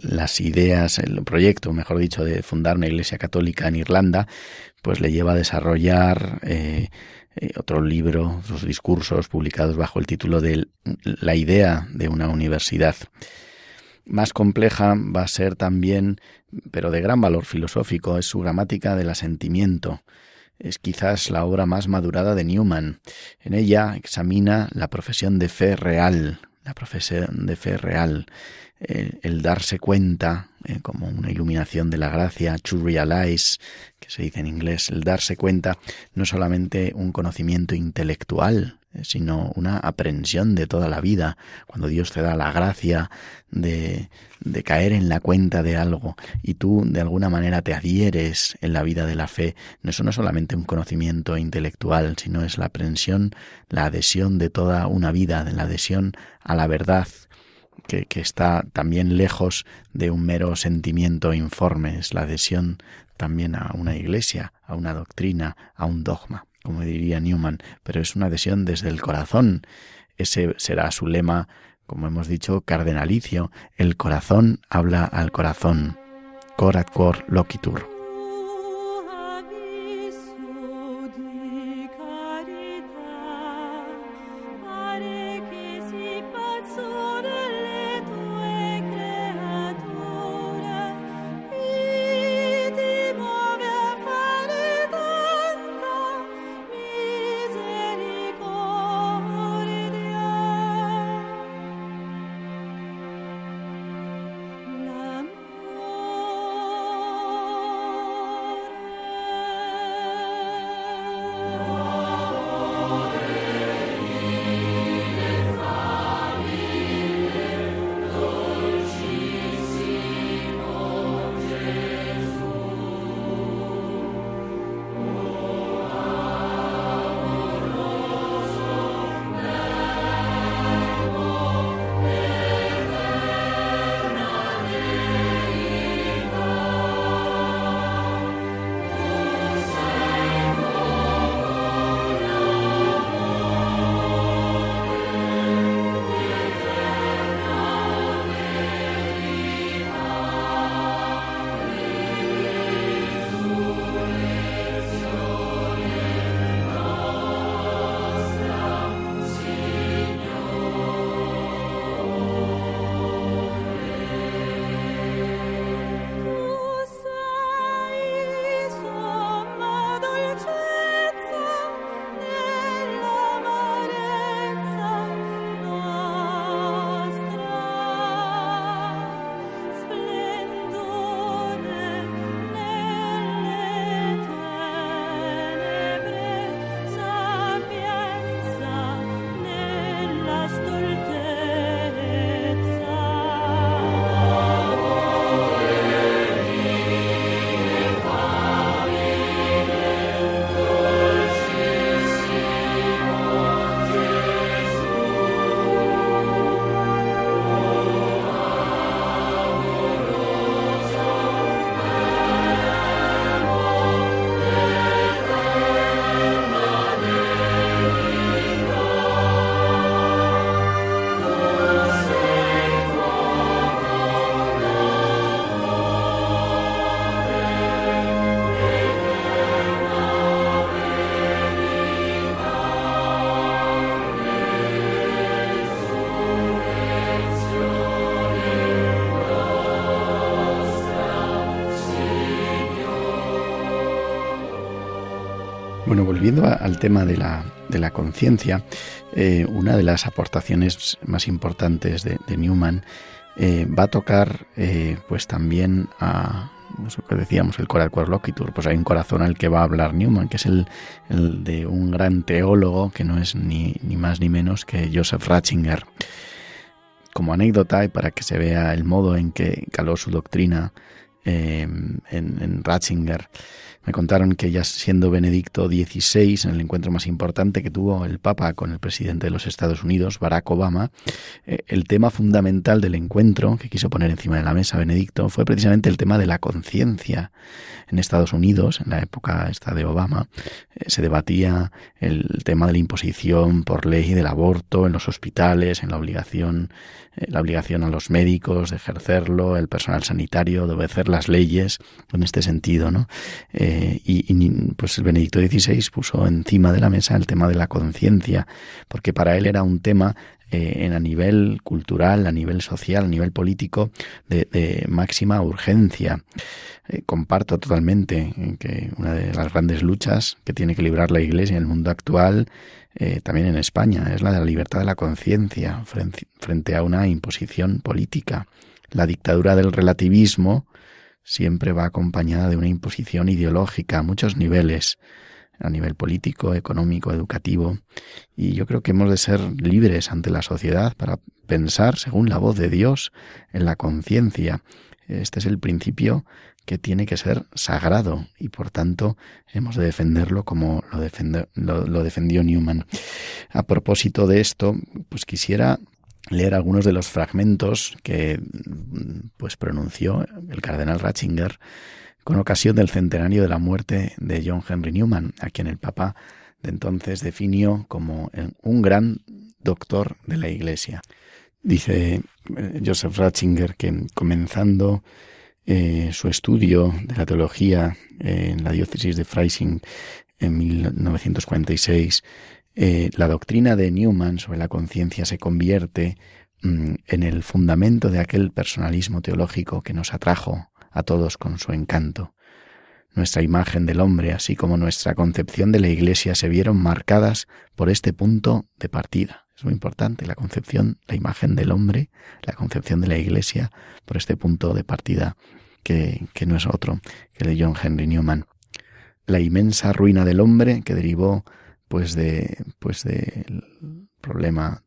las ideas, el proyecto, mejor dicho, de fundar una iglesia católica en Irlanda, pues le lleva a desarrollar eh, eh, otro libro, sus discursos publicados bajo el título de La idea de una universidad. Más compleja va a ser también, pero de gran valor filosófico, es su gramática del asentimiento. Es quizás la obra más madurada de Newman. En ella examina la profesión de fe real, la profesión de fe real, el, darse cuenta, eh, como una iluminación de la gracia, to realize, que se dice en inglés, el darse cuenta, no solamente un conocimiento intelectual, sino una aprensión de toda la vida, cuando Dios te da la gracia de, de caer en la cuenta de algo y tú de alguna manera te adhieres en la vida de la fe, no es solamente un conocimiento intelectual, sino es la aprensión, la adhesión de toda una vida, de la adhesión a la verdad, que, que, está también lejos de un mero sentimiento informe, es la adhesión también a una iglesia, a una doctrina, a un dogma como diría Newman, pero es una adhesión desde el corazón. Ese será su lema, como hemos dicho, cardenalicio. El corazón habla al corazón. Cor ad cor loquitur. Volviendo al tema de la, de la conciencia, eh, una de las aportaciones más importantes de, Newman eh, va a tocar eh, pues también a eso que decíamos, el Cora Loquitur, pues hay un corazón al que va a hablar Newman, que es el, el de un gran teólogo que no es ni, ni, más ni menos que Joseph Ratzinger. Como anécdota y para que se vea el modo en que caló su doctrina en, en Ratzinger, me contaron que ya siendo Benedicto XVI, en el encuentro más importante que tuvo el Papa con el presidente de los Estados Unidos, Barack Obama, eh, el tema fundamental del encuentro que quiso poner encima de la mesa Benedicto fue precisamente el tema de la conciencia. En Estados Unidos, en la época esta de Obama, eh, se debatía el tema de la imposición por ley del aborto en los hospitales, en la obligación, eh, la obligación a los médicos de ejercerlo, el personal sanitario de obedecer las leyes en este sentido, ¿no? Eh, y, pues el Benedicto XVI puso encima de la mesa el tema de la conciencia, porque para él era un tema eh, en a nivel cultural, a nivel social, a nivel político, de, máxima urgencia. Eh, comparto totalmente que una de las grandes luchas que tiene que librar la Iglesia en el mundo actual, también en España, es la de la libertad de la conciencia frente a una imposición política. La dictadura del relativismo, siempre va acompañada de una imposición ideológica a muchos niveles, a nivel político, económico, educativo, y yo creo que hemos de ser libres ante la sociedad para pensar según la voz de Dios en la conciencia. Este es el principio que tiene que ser sagrado y por tanto hemos de defenderlo como lo, lo defendió Newman. A propósito de esto, pues quisiera leer algunos de los fragmentos que pues pronunció el cardenal Ratzinger con ocasión del centenario de la muerte de John Henry Newman, a quien el Papa de entonces definió como un gran doctor de la Iglesia. Dice eh, Joseph Ratzinger que comenzando eh, su estudio de la teología en la diócesis de Freising en 1946, eh, la doctrina de Newman sobre la conciencia se convierte mm, en el fundamento de aquel personalismo teológico que nos atrajo a todos con su encanto. Nuestra imagen del hombre, así como nuestra concepción de la Iglesia, se vieron marcadas por este punto de partida. Es muy importante la concepción, la imagen del hombre, la concepción de la Iglesia, por este punto de partida que, que no es otro que el de John Henry Newman. La inmensa ruina del hombre que derivó pues de pues del problema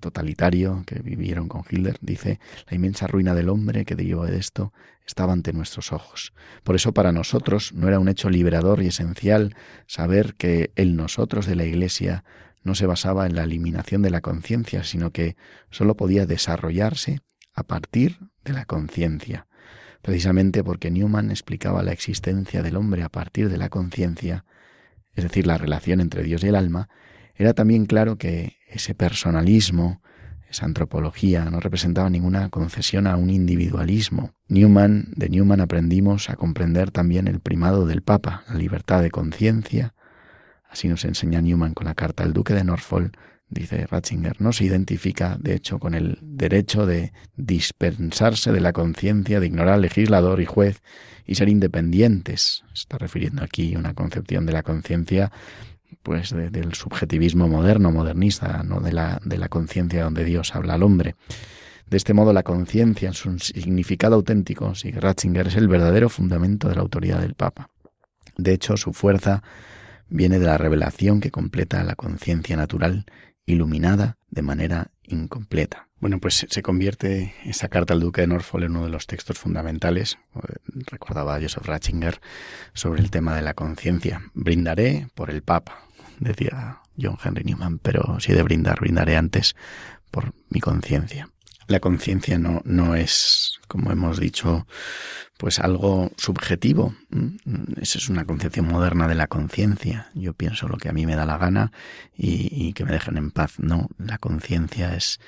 totalitario que vivieron con Hitler, dice, la inmensa ruina del hombre que derivó de esto estaba ante nuestros ojos. Por eso para nosotros no era un hecho liberador y esencial saber que el nosotros de la Iglesia no se basaba en la eliminación de la conciencia, sino que sólo podía desarrollarse a partir de la conciencia. Precisamente porque Newman explicaba la existencia del hombre a partir de la conciencia, es decir, la relación entre Dios y el alma, era también claro que ese personalismo, esa antropología, no representaba ninguna concesión a un individualismo. Newman, de Newman aprendimos a comprender también el primado del Papa, la libertad de conciencia. Así nos enseña Newman con la carta al duque de Norfolk, dice Ratzinger, no se identifica, de hecho, con el derecho de dispensarse de la conciencia, de ignorar legislador y juez y ser independientes. Está refiriendo aquí una concepción de la conciencia pues del subjetivismo moderno, modernista, no de la, de la conciencia donde Dios habla al hombre. De este modo, la conciencia, en su significado auténtico, sigue Ratzinger, es el verdadero fundamento de la autoridad del Papa. De hecho, su fuerza viene de la revelación que completa la conciencia natural, iluminada de manera incompleta. Bueno, pues se convierte esa carta al duque de Norfolk en uno de los textos fundamentales. Recordaba a Joseph Ratzinger sobre el tema de la conciencia. Brindaré por el Papa, decía John Henry Newman, pero si he de brindar, brindaré antes por mi conciencia. La conciencia no, no es, como hemos dicho, pues algo subjetivo. Esa es una concepción moderna de la conciencia. Yo pienso lo que a mí me da la gana y, que me dejen en paz. No, la conciencia es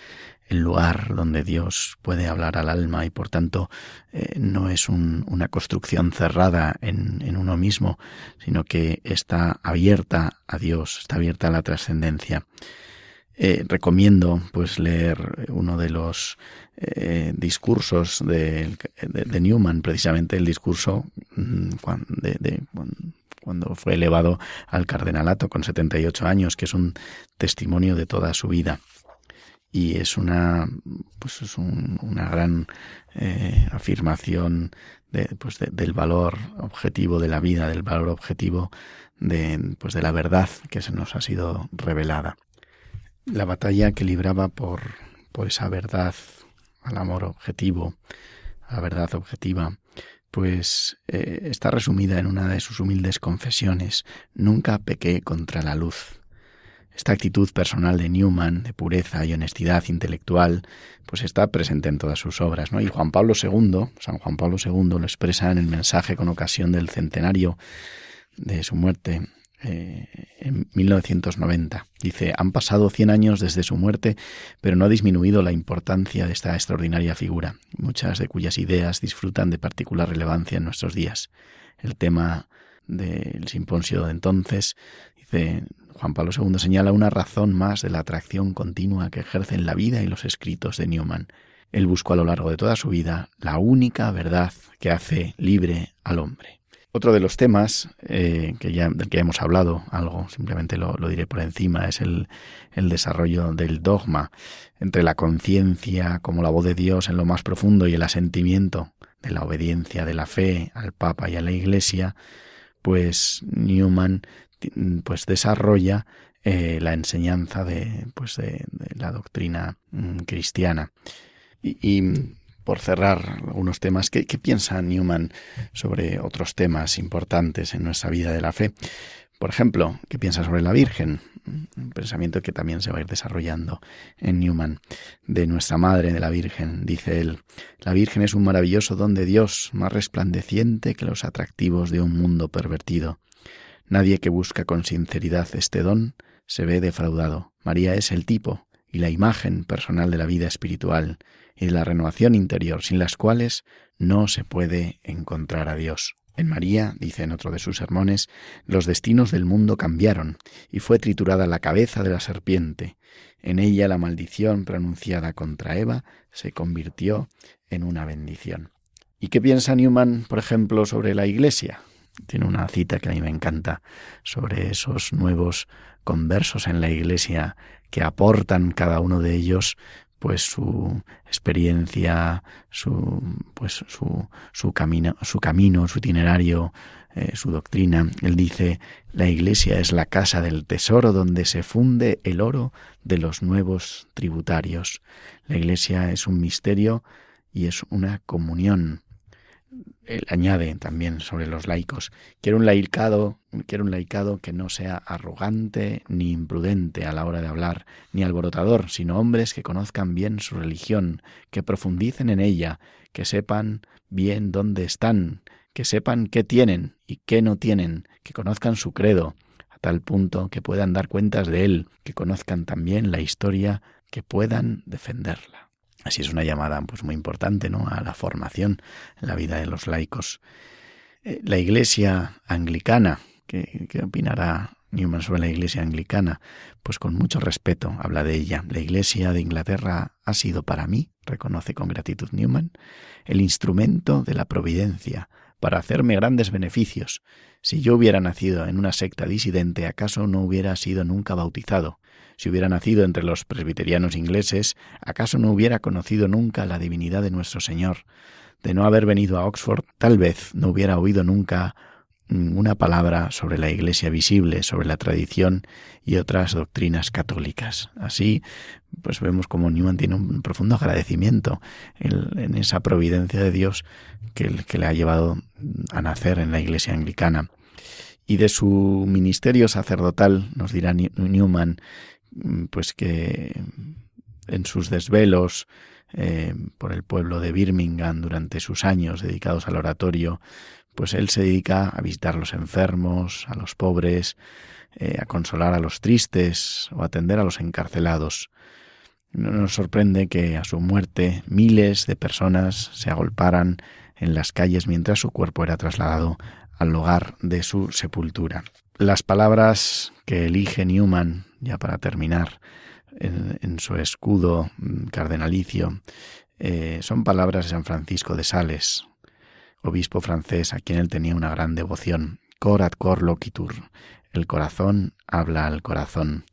el lugar donde Dios puede hablar al alma y por tanto eh, no es una construcción cerrada en, en, uno mismo, sino que está abierta a Dios, está abierta a la trascendencia. Eh, recomiendo pues leer uno de los eh, discursos de, de, Newman, precisamente el discurso mm, de, cuando fue elevado al cardenalato con 78 años, que es un testimonio de toda su vida. Y es una, pues es una gran eh, afirmación de, pues del valor objetivo de la vida, del valor objetivo de, pues de la verdad que se nos ha sido revelada. La batalla que libraba por, por esa verdad al amor objetivo, a la verdad objetiva, pues eh, está resumida en una de sus humildes confesiones. Nunca pequé contra la luz. Esta actitud personal de Newman, de pureza y honestidad intelectual, pues está presente en todas sus obras, ¿no? Y Juan Pablo II, San Juan Pablo II lo expresa en el mensaje con ocasión del centenario de su muerte eh, en 1990. Dice, han pasado 100 años desde su muerte, pero no ha disminuido la importancia de esta extraordinaria figura, muchas de cuyas ideas disfrutan de particular relevancia en nuestros días. El tema del simposio de entonces, dice Juan Pablo II, señala una razón más de la atracción continua que ejercen la vida y los escritos de Newman. Él buscó a lo largo de toda su vida la única verdad que hace libre al hombre. Otro de los temas eh, que ya, del que hemos hablado algo, simplemente lo, diré por encima, es el, el desarrollo del dogma entre la conciencia como la voz de Dios en lo más profundo y el asentimiento de la obediencia de la fe al Papa y a la Iglesia, pues Newman pues desarrolla eh, la enseñanza de, pues de, la doctrina mm, cristiana. y por cerrar algunos temas, ¿qué, piensa Newman sobre otros temas importantes en nuestra vida de la fe? Por ejemplo, ¿qué piensa sobre la Virgen? Un pensamiento que también se va a ir desarrollando en Newman. De nuestra Madre, de la Virgen, dice él, la Virgen es un maravilloso don de Dios, más resplandeciente que los atractivos de un mundo pervertido. Nadie que busca con sinceridad este don se ve defraudado. María es el tipo y la imagen personal de la vida espiritual y la renovación interior, sin las cuales no se puede encontrar a Dios. En María, dice en otro de sus sermones, los destinos del mundo cambiaron y fue triturada la cabeza de la serpiente. En ella la maldición pronunciada contra Eva se convirtió en una bendición. ¿Y qué piensa Newman, por ejemplo, sobre la Iglesia? Tiene una cita que a mí me encanta sobre esos nuevos conversos en la Iglesia que aportan cada uno de ellos pues su experiencia, su pues su, su camino, su camino, su itinerario, eh, su doctrina. Él dice la Iglesia es la casa del tesoro donde se funde el oro de los nuevos tributarios. La Iglesia es un misterio y es una comunión él añade también sobre los laicos, quiero un laicado, quiero un laicado que no sea arrogante ni imprudente a la hora de hablar, ni alborotador, sino hombres que conozcan bien su religión, que profundicen en ella, que sepan bien dónde están, que sepan qué tienen y qué no tienen, que conozcan su credo, a tal punto que puedan dar cuentas de él, que conozcan también la historia, que puedan defenderla. Así es una llamada pues muy importante ¿no? a la formación en la vida de los laicos. Eh, la iglesia anglicana, ¿qué, ¿qué opinará Newman sobre la iglesia anglicana? Pues con mucho respeto habla de ella. La iglesia de Inglaterra ha sido para mí, reconoce con gratitud Newman, el instrumento de la providencia para hacerme grandes beneficios. Si yo hubiera nacido en una secta disidente, ¿acaso no hubiera sido nunca bautizado? Si hubiera nacido entre los presbiterianos ingleses, ¿acaso no hubiera conocido nunca la divinidad de nuestro Señor? De no haber venido a Oxford, tal vez no hubiera oído nunca una palabra sobre la Iglesia visible, sobre la tradición y otras doctrinas católicas. Así, pues vemos como Newman tiene un profundo agradecimiento en, esa providencia de Dios que, que le ha llevado a nacer en la Iglesia anglicana. Y de su ministerio sacerdotal, nos dirá Newman, Mm, pues que en sus desvelos eh, por el pueblo de Birmingham durante sus años dedicados al oratorio, pues él se dedica a visitar a los enfermos, a los pobres, eh, a consolar a los tristes o a atender a los encarcelados. No nos sorprende que a su muerte miles de personas se agolparan en las calles mientras su cuerpo era trasladado al lugar de su sepultura. Las palabras que elige Newman, ya para terminar, en, su escudo cardenalicio, eh, son palabras de San Francisco de Sales, obispo francés a quien él tenía una gran devoción, corat cor loquitur. El corazón habla al corazón.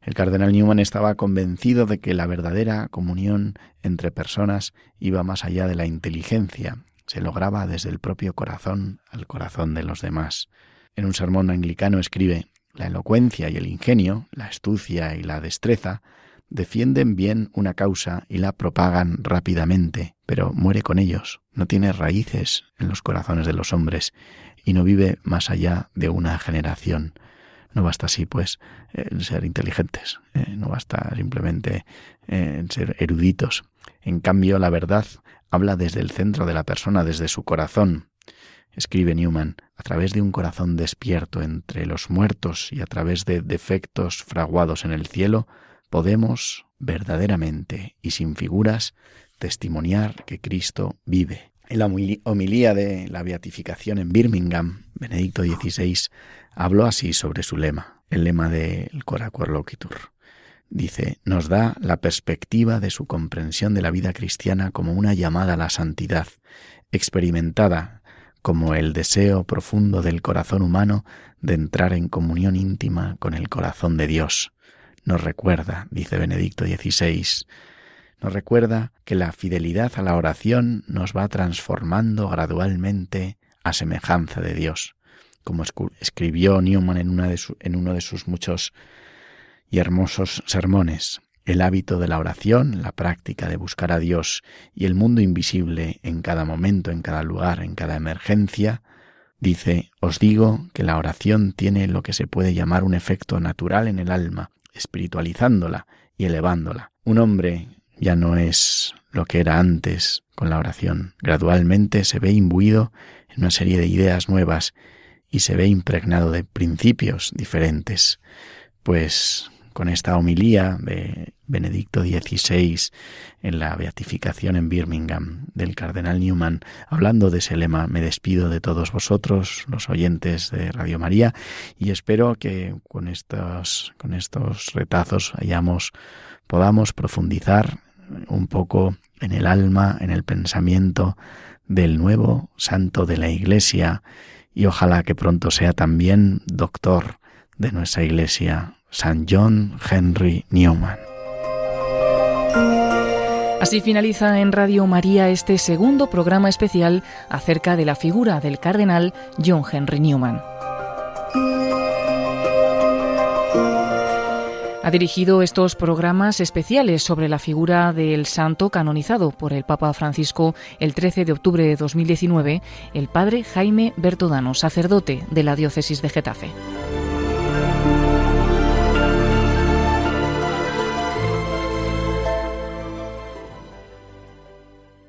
El cardenal Newman estaba convencido de que la verdadera comunión entre personas iba más allá de la inteligencia, se lograba desde el propio corazón al corazón de los demás. En un sermón anglicano escribe La elocuencia y el ingenio, la astucia y la destreza, defienden bien una causa y la propagan rápidamente, pero muere con ellos, no tiene raíces en los corazones de los hombres y no vive más allá de una generación. No basta así, pues, ser inteligentes, eh, no basta simplemente eh, ser eruditos. En cambio, la verdad habla desde el centro de la persona, desde su corazón. Escribe Newman, a través de un corazón despierto entre los muertos y a través de defectos fraguados en el cielo, podemos verdaderamente y sin figuras testimoniar que Cristo vive. En la homilía de la beatificación en Birmingham, Benedicto XVI habló así sobre su lema, el lema del Cora Loquitur. Dice, nos da la perspectiva de su comprensión de la vida cristiana como una llamada a la santidad, experimentada como el deseo profundo del corazón humano de entrar en comunión íntima con el corazón de Dios nos recuerda, dice Benedicto XVI, nos recuerda que la fidelidad a la oración nos va transformando gradualmente a semejanza de Dios, como escribió Newman en, en uno de sus muchos y hermosos sermones. El hábito de la oración, la práctica de buscar a Dios y el mundo invisible en cada momento, en cada lugar, en cada emergencia, dice, os digo que la oración tiene lo que se puede llamar un efecto natural en el alma, espiritualizándola y elevándola. Un hombre ya no es lo que era antes con la oración. Gradualmente se ve imbuido en una serie de ideas nuevas y se ve impregnado de principios diferentes. Pues con esta homilía de Benedicto XVI en la beatificación en Birmingham del cardenal Newman, hablando de ese lema, me despido de todos vosotros, los oyentes de Radio María, y espero que con estos, con estos retazos hayamos, podamos profundizar un poco en el alma, en el pensamiento del nuevo santo de la Iglesia, y ojalá que pronto sea también doctor de nuestra Iglesia, San John Henry Newman. Así finaliza en Radio María este segundo programa especial acerca de la figura del cardenal John Henry Newman. Ha dirigido estos programas especiales sobre la figura del santo canonizado por el Papa Francisco el 13 de octubre de 2019, el padre Jaime Bertodano, sacerdote de la diócesis de Getafe.